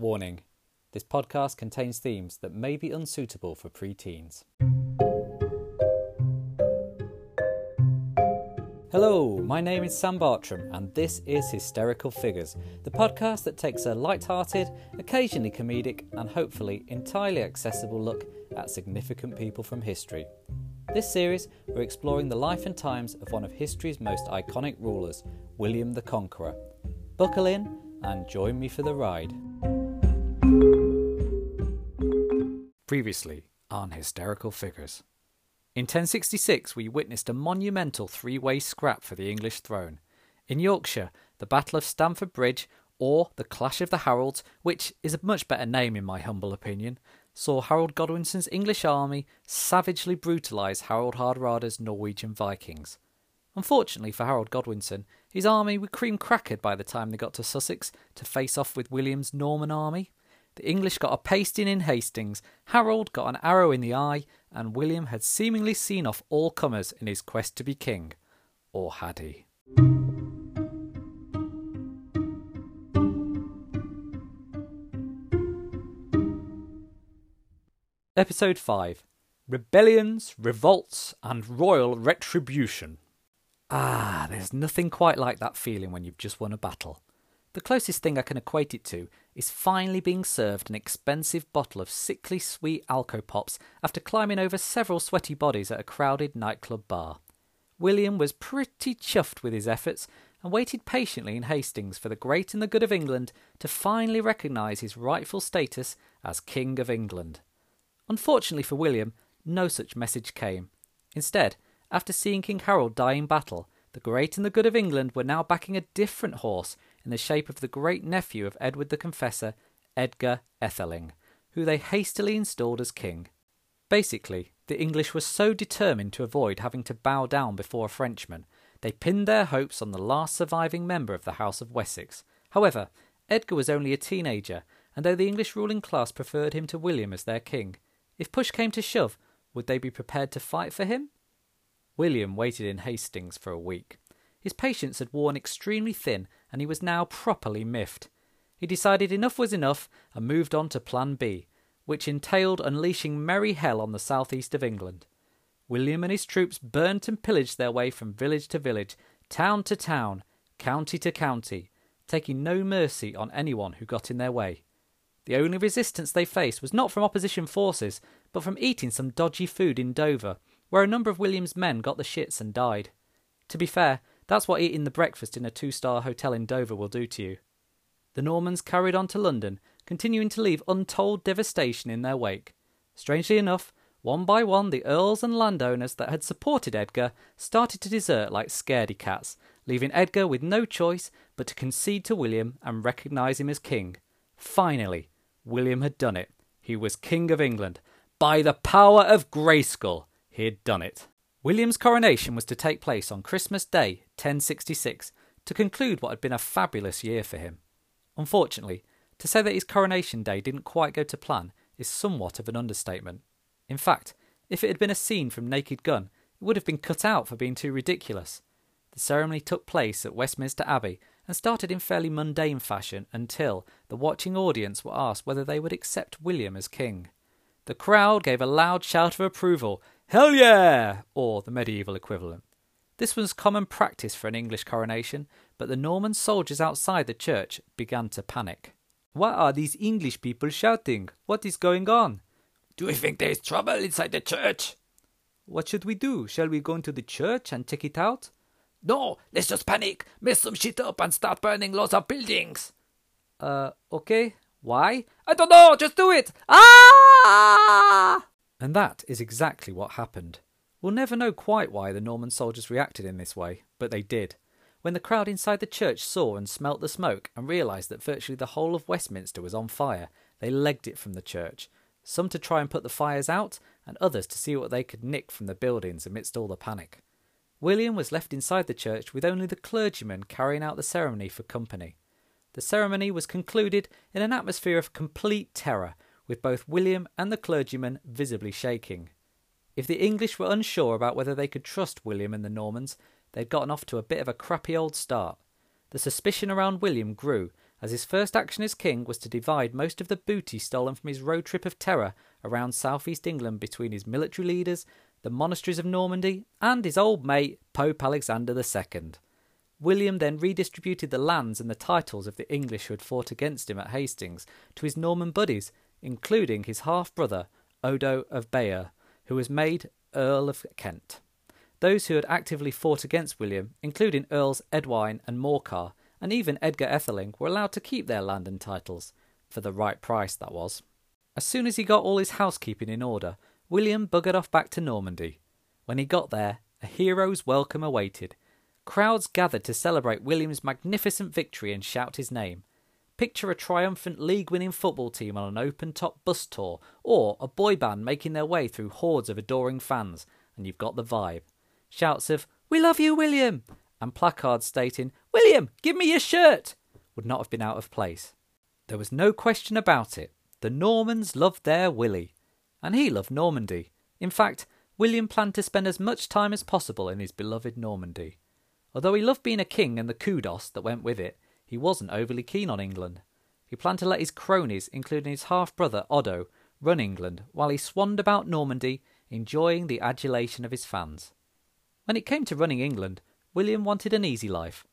Warning this podcast contains themes that may be unsuitable for preteens. Hello, my name is Sam Bartram, and this is Hysterical Figures, the podcast that takes a light-hearted, occasionally comedic, and hopefully entirely accessible look at significant people from history. This series, we're exploring the life and times of one of history's most iconic rulers, William the Conqueror. Buckle in and join me for the ride. Previously on Hysterical Figures. In 1066, we witnessed a monumental three way scrap for the English throne. In Yorkshire, the Battle of Stamford Bridge, or the Clash of the Harolds, which is a much better name in my humble opinion, saw Harold Godwinson's English army savagely brutalise Harold Hardrada's Norwegian Vikings. Unfortunately for Harold Godwinson, his army were cream crackered by the time they got to Sussex to face off with William's Norman army. The English got a pasting in Hastings, Harold got an arrow in the eye, and William had seemingly seen off all comers in his quest to be king. Or had he? Episode 5 Rebellions, Revolts, and Royal Retribution. Ah, there's nothing quite like that feeling when you've just won a battle. The closest thing I can equate it to is finally being served an expensive bottle of sickly sweet Alco-Pops after climbing over several sweaty bodies at a crowded nightclub bar. William was pretty chuffed with his efforts and waited patiently in Hastings for the great and the good of England to finally recognise his rightful status as King of England. Unfortunately for William, no such message came. Instead, after seeing King Harold die in battle, the great and the good of England were now backing a different horse in the shape of the great nephew of Edward the Confessor, Edgar Etheling, who they hastily installed as king. Basically, the English were so determined to avoid having to bow down before a Frenchman, they pinned their hopes on the last surviving member of the House of Wessex. However, Edgar was only a teenager, and though the English ruling class preferred him to William as their king, if push came to shove, would they be prepared to fight for him? William waited in Hastings for a week. His patience had worn extremely thin, and he was now properly miffed. He decided enough was enough and moved on to Plan B, which entailed unleashing merry hell on the southeast of England. William and his troops burnt and pillaged their way from village to village, town to town, county to county, taking no mercy on anyone who got in their way. The only resistance they faced was not from opposition forces, but from eating some dodgy food in Dover, where a number of William's men got the shits and died. To be fair, that's what eating the breakfast in a two star hotel in Dover will do to you. The Normans carried on to London, continuing to leave untold devastation in their wake. Strangely enough, one by one, the earls and landowners that had supported Edgar started to desert like scaredy cats, leaving Edgar with no choice but to concede to William and recognise him as king. Finally, William had done it. He was King of England. By the power of Grayskull, he had done it. William's coronation was to take place on Christmas Day, 1066, to conclude what had been a fabulous year for him. Unfortunately, to say that his coronation day didn't quite go to plan is somewhat of an understatement. In fact, if it had been a scene from Naked Gun, it would have been cut out for being too ridiculous. The ceremony took place at Westminster Abbey and started in fairly mundane fashion until the watching audience were asked whether they would accept William as king. The crowd gave a loud shout of approval Hell yeah! Or the medieval equivalent. This was common practice for an English coronation, but the Norman soldiers outside the church began to panic. What are these English people shouting? What is going on? Do you think there is trouble inside the church? What should we do? Shall we go into the church and check it out? No, let's just panic, mess some shit up, and start burning lots of buildings. Uh, okay. Why? I don't know, just do it! Ah! And that is exactly what happened. We'll never know quite why the Norman soldiers reacted in this way, but they did. When the crowd inside the church saw and smelt the smoke and realised that virtually the whole of Westminster was on fire, they legged it from the church, some to try and put the fires out, and others to see what they could nick from the buildings amidst all the panic. William was left inside the church with only the clergyman carrying out the ceremony for company. The ceremony was concluded in an atmosphere of complete terror, with both William and the clergyman visibly shaking. If the English were unsure about whether they could trust William and the Normans, they'd gotten off to a bit of a crappy old start. The suspicion around William grew, as his first action as king was to divide most of the booty stolen from his road trip of terror around southeast England between his military leaders, the monasteries of Normandy, and his old mate, Pope Alexander II. William then redistributed the lands and the titles of the English who had fought against him at Hastings to his Norman buddies, including his half brother, Odo of Bayeux, who was made Earl of Kent. Those who had actively fought against William, including Earls Edwin and Morcar, and even Edgar Etheling, were allowed to keep their land and titles, for the right price, that was. As soon as he got all his housekeeping in order, William buggered off back to Normandy. When he got there, a hero's welcome awaited. Crowds gathered to celebrate William's magnificent victory and shout his name. Picture a triumphant league winning football team on an open top bus tour, or a boy band making their way through hordes of adoring fans, and you've got the vibe. Shouts of, We love you, William! and placards stating, William, give me your shirt! would not have been out of place. There was no question about it. The Normans loved their Willie, and he loved Normandy. In fact, William planned to spend as much time as possible in his beloved Normandy. Although he loved being a king and the kudos that went with it, he wasn't overly keen on England. He planned to let his cronies, including his half brother Odo, run England while he swanned about Normandy, enjoying the adulation of his fans. When it came to running England, William wanted an easy life.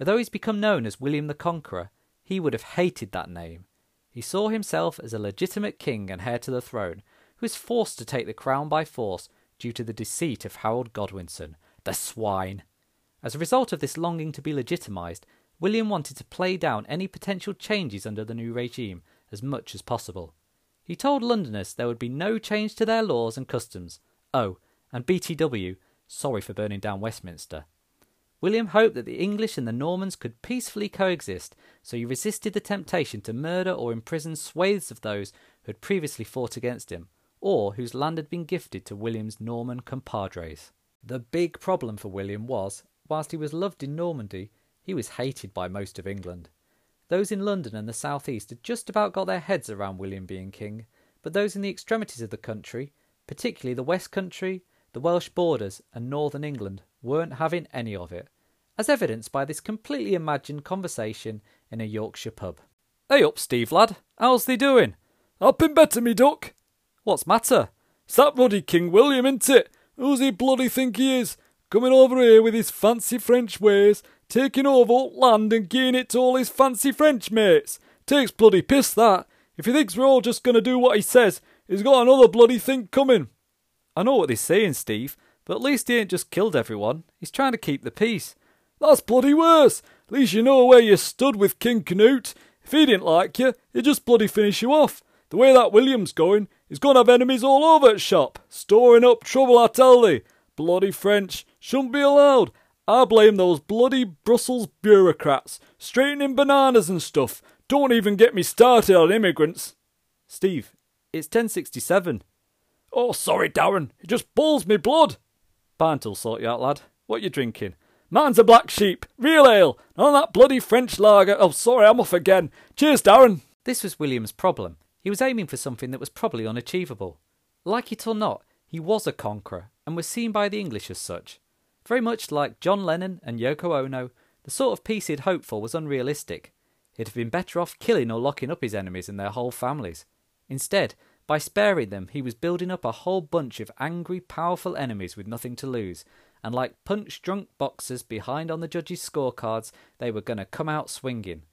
Although he's become known as William the Conqueror, he would have hated that name. He saw himself as a legitimate king and heir to the throne, who was forced to take the crown by force due to the deceit of Harold Godwinson, the swine. As a result of this longing to be legitimised, William wanted to play down any potential changes under the new regime as much as possible. He told Londoners there would be no change to their laws and customs. Oh, and BTW, sorry for burning down Westminster. William hoped that the English and the Normans could peacefully coexist, so he resisted the temptation to murder or imprison swathes of those who had previously fought against him, or whose land had been gifted to William's Norman compadres. The big problem for William was, whilst he was loved in Normandy, he was hated by most of England. Those in London and the south east had just about got their heads around William being king, but those in the extremities of the country, particularly the West Country, the Welsh borders, and northern England, weren't having any of it, as evidenced by this completely imagined conversation in a Yorkshire pub. Hey up, Steve lad, how's thee doing? I've been better, me duck. What's matter? It's that ruddy King William, isn't it? Who's he bloody think he is? Coming over here with his fancy French ways, taking over land and giving it to all his fancy French mates. Takes bloody piss that. If he thinks we're all just going to do what he says, he's got another bloody thing coming. I know what he's saying, Steve, but at least he ain't just killed everyone. He's trying to keep the peace. That's bloody worse. At least you know where you stood with King Canute. If he didn't like you, he'd just bloody finish you off. The way that William's going, he's going to have enemies all over the shop. Storing up trouble, I tell thee. Bloody French. Shouldn't be allowed. I blame those bloody Brussels bureaucrats, straightening bananas and stuff. Don't even get me started on immigrants. Steve, it's 1067. Oh, sorry, Darren. It just boils me blood. Barnt'll sort you out, lad. What you drinking? Mine's a black sheep, real ale, of that bloody French lager. Oh, sorry, I'm off again. Cheers, Darren. This was William's problem. He was aiming for something that was probably unachievable. Like it or not, he was a conqueror and was seen by the English as such. Very much like John Lennon and Yoko Ono, the sort of peace he'd hoped for was unrealistic. He'd have been better off killing or locking up his enemies and their whole families. Instead, by sparing them, he was building up a whole bunch of angry, powerful enemies with nothing to lose, and like punch drunk boxers behind on the judges' scorecards, they were going to come out swinging.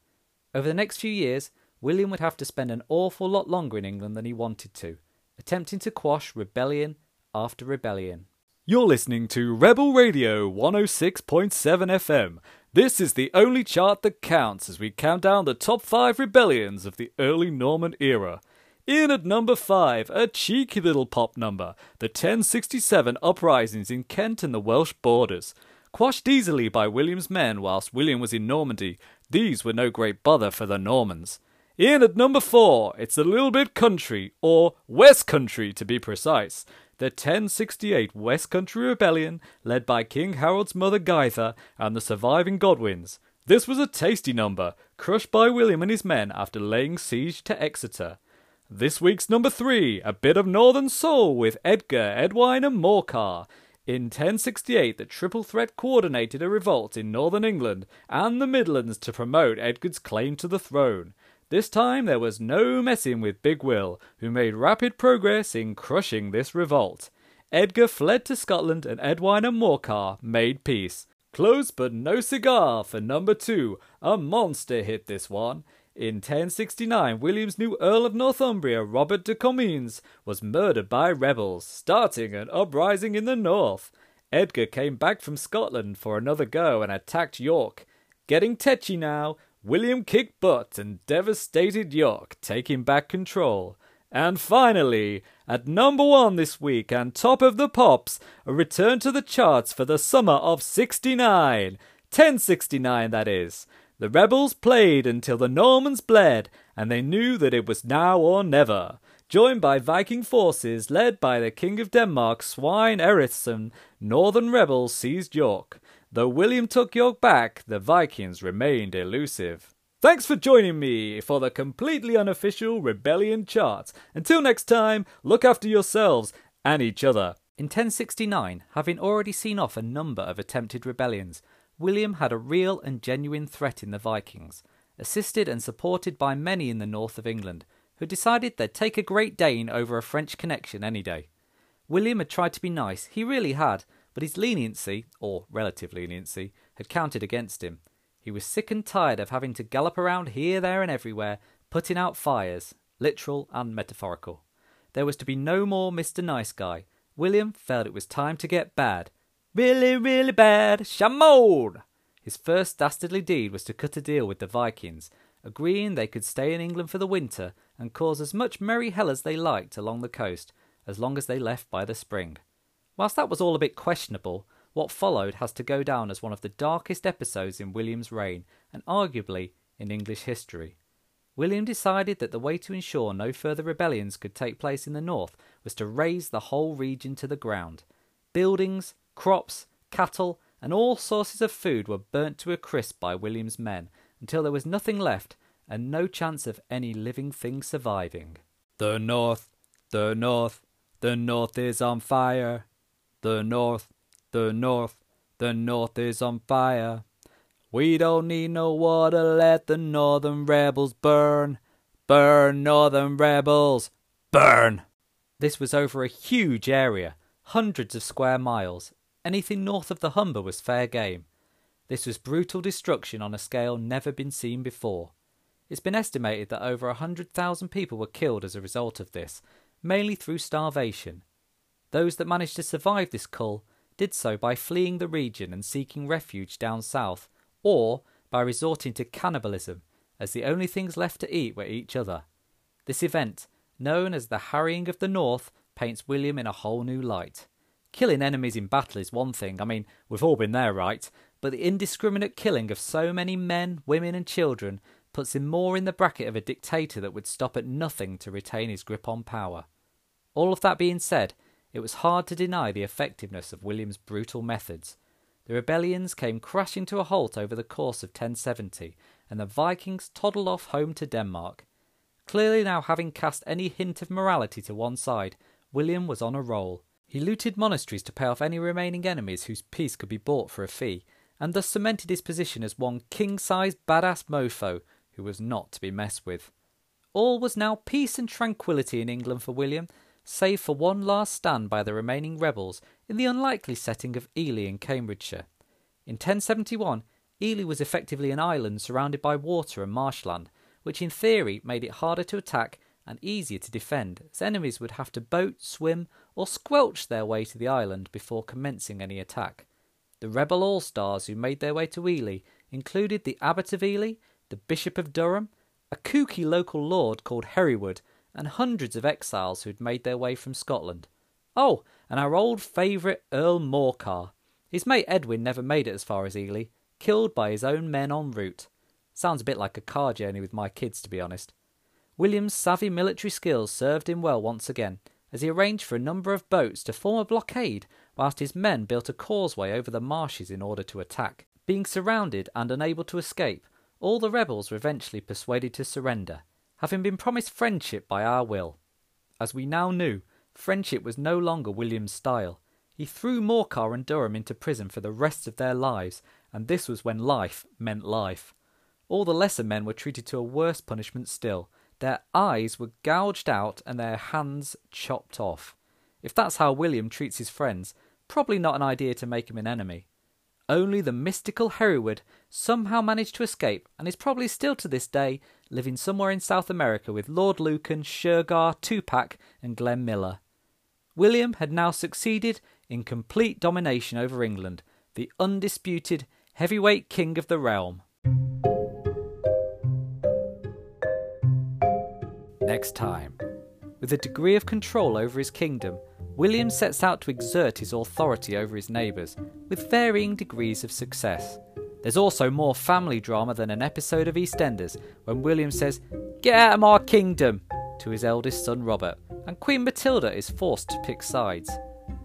Over the next few years, William would have to spend an awful lot longer in England than he wanted to, attempting to quash rebellion after rebellion. You're listening to Rebel Radio 106.7 FM. This is the only chart that counts as we count down the top five rebellions of the early Norman era. In at number 5, a cheeky little pop number, the 1067 uprisings in Kent and the Welsh borders. Quashed easily by William's men whilst William was in Normandy, these were no great bother for the Normans. In at number 4, it's a little bit country, or West Country to be precise the 1068 West Country Rebellion, led by King Harold's mother Gytha and the surviving Godwins. This was a tasty number, crushed by William and his men after laying siege to Exeter. This week's number three, a bit of Northern Soul with Edgar, Edwin, and Morcar. In 1068, the Triple Threat coordinated a revolt in northern England and the Midlands to promote Edgar's claim to the throne. This time there was no messing with Big Will, who made rapid progress in crushing this revolt. Edgar fled to Scotland and Edwin and Morcar made peace. Close but no cigar for number two. A monster hit this one. In 1069, William's new Earl of Northumbria, Robert de Comines, was murdered by rebels, starting an uprising in the north. Edgar came back from Scotland for another go and attacked York. Getting tetchy now, William kicked butt and devastated York, taking back control. And finally, at number one this week and top of the pops, a return to the charts for the summer of 69. 1069, that is. The rebels played until the Normans bled, and they knew that it was now or never. Joined by Viking forces led by the King of Denmark, Svein Erisson, northern rebels seized York. Though William took York back, the Vikings remained elusive. Thanks for joining me for the completely unofficial Rebellion chart. Until next time, look after yourselves and each other. In 1069, having already seen off a number of attempted rebellions, William had a real and genuine threat in the Vikings, assisted and supported by many in the north of England, who decided they'd take a Great Dane over a French connection any day. William had tried to be nice, he really had, but his leniency, or relative leniency, had counted against him. He was sick and tired of having to gallop around here, there, and everywhere, putting out fires, literal and metaphorical. There was to be no more Mr. Nice Guy. William felt it was time to get bad. Really, really bad. Shamod! His first dastardly deed was to cut a deal with the Vikings, agreeing they could stay in England for the winter and cause as much merry hell as they liked along the coast, as long as they left by the spring. Whilst that was all a bit questionable, what followed has to go down as one of the darkest episodes in William's reign, and arguably in English history. William decided that the way to ensure no further rebellions could take place in the north was to raze the whole region to the ground. Buildings, crops, cattle, and all sources of food were burnt to a crisp by William's men until there was nothing left and no chance of any living thing surviving. The north, the north, the north is on fire. The north, the north, the north is on fire. We don't need no water, let the northern rebels burn. Burn, northern rebels, burn! This was over a huge area, hundreds of square miles. Anything north of the Humber was fair game. This was brutal destruction on a scale never been seen before. It's been estimated that over a hundred thousand people were killed as a result of this, mainly through starvation. Those that managed to survive this cull did so by fleeing the region and seeking refuge down south, or by resorting to cannibalism, as the only things left to eat were each other. This event, known as the Harrying of the North, paints William in a whole new light. Killing enemies in battle is one thing, I mean, we've all been there, right? But the indiscriminate killing of so many men, women, and children puts him more in the bracket of a dictator that would stop at nothing to retain his grip on power. All of that being said, it was hard to deny the effectiveness of William's brutal methods. The rebellions came crashing to a halt over the course of 1070, and the Vikings toddled off home to Denmark. Clearly, now having cast any hint of morality to one side, William was on a roll. He looted monasteries to pay off any remaining enemies whose peace could be bought for a fee, and thus cemented his position as one king sized badass mofo who was not to be messed with. All was now peace and tranquillity in England for William, save for one last stand by the remaining rebels in the unlikely setting of Ely in Cambridgeshire. In 1071, Ely was effectively an island surrounded by water and marshland, which in theory made it harder to attack and easier to defend, as enemies would have to boat, swim, or squelch their way to the island before commencing any attack. The rebel all stars who made their way to Ely included the Abbot of Ely, the Bishop of Durham, a kooky local lord called Hereward, and hundreds of exiles who'd made their way from Scotland. Oh, and our old favourite Earl Morcar. His mate Edwin never made it as far as Ely, killed by his own men en route. Sounds a bit like a car journey with my kids, to be honest. William's savvy military skills served him well once again, as he arranged for a number of boats to form a blockade whilst his men built a causeway over the marshes in order to attack. Being surrounded and unable to escape, all the rebels were eventually persuaded to surrender, having been promised friendship by our will. As we now knew, friendship was no longer William's style. He threw Morcar and Durham into prison for the rest of their lives, and this was when life meant life. All the lesser men were treated to a worse punishment still. Their eyes were gouged out and their hands chopped off. If that's how William treats his friends, probably not an idea to make him an enemy. Only the mystical Hereward somehow managed to escape and is probably still to this day living somewhere in South America with Lord Lucan, Shergar, Tupac, and Glenn Miller. William had now succeeded in complete domination over England, the undisputed heavyweight king of the realm. Next time. With a degree of control over his kingdom, William sets out to exert his authority over his neighbours, with varying degrees of success. There's also more family drama than an episode of EastEnders when William says, Get out of my kingdom! to his eldest son Robert, and Queen Matilda is forced to pick sides.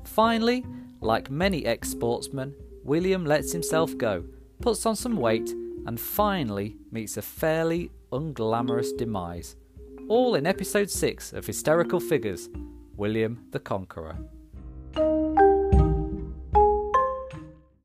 Finally, like many ex sportsmen, William lets himself go, puts on some weight, and finally meets a fairly unglamorous demise. All in episode 6 of Hysterical Figures William the Conqueror.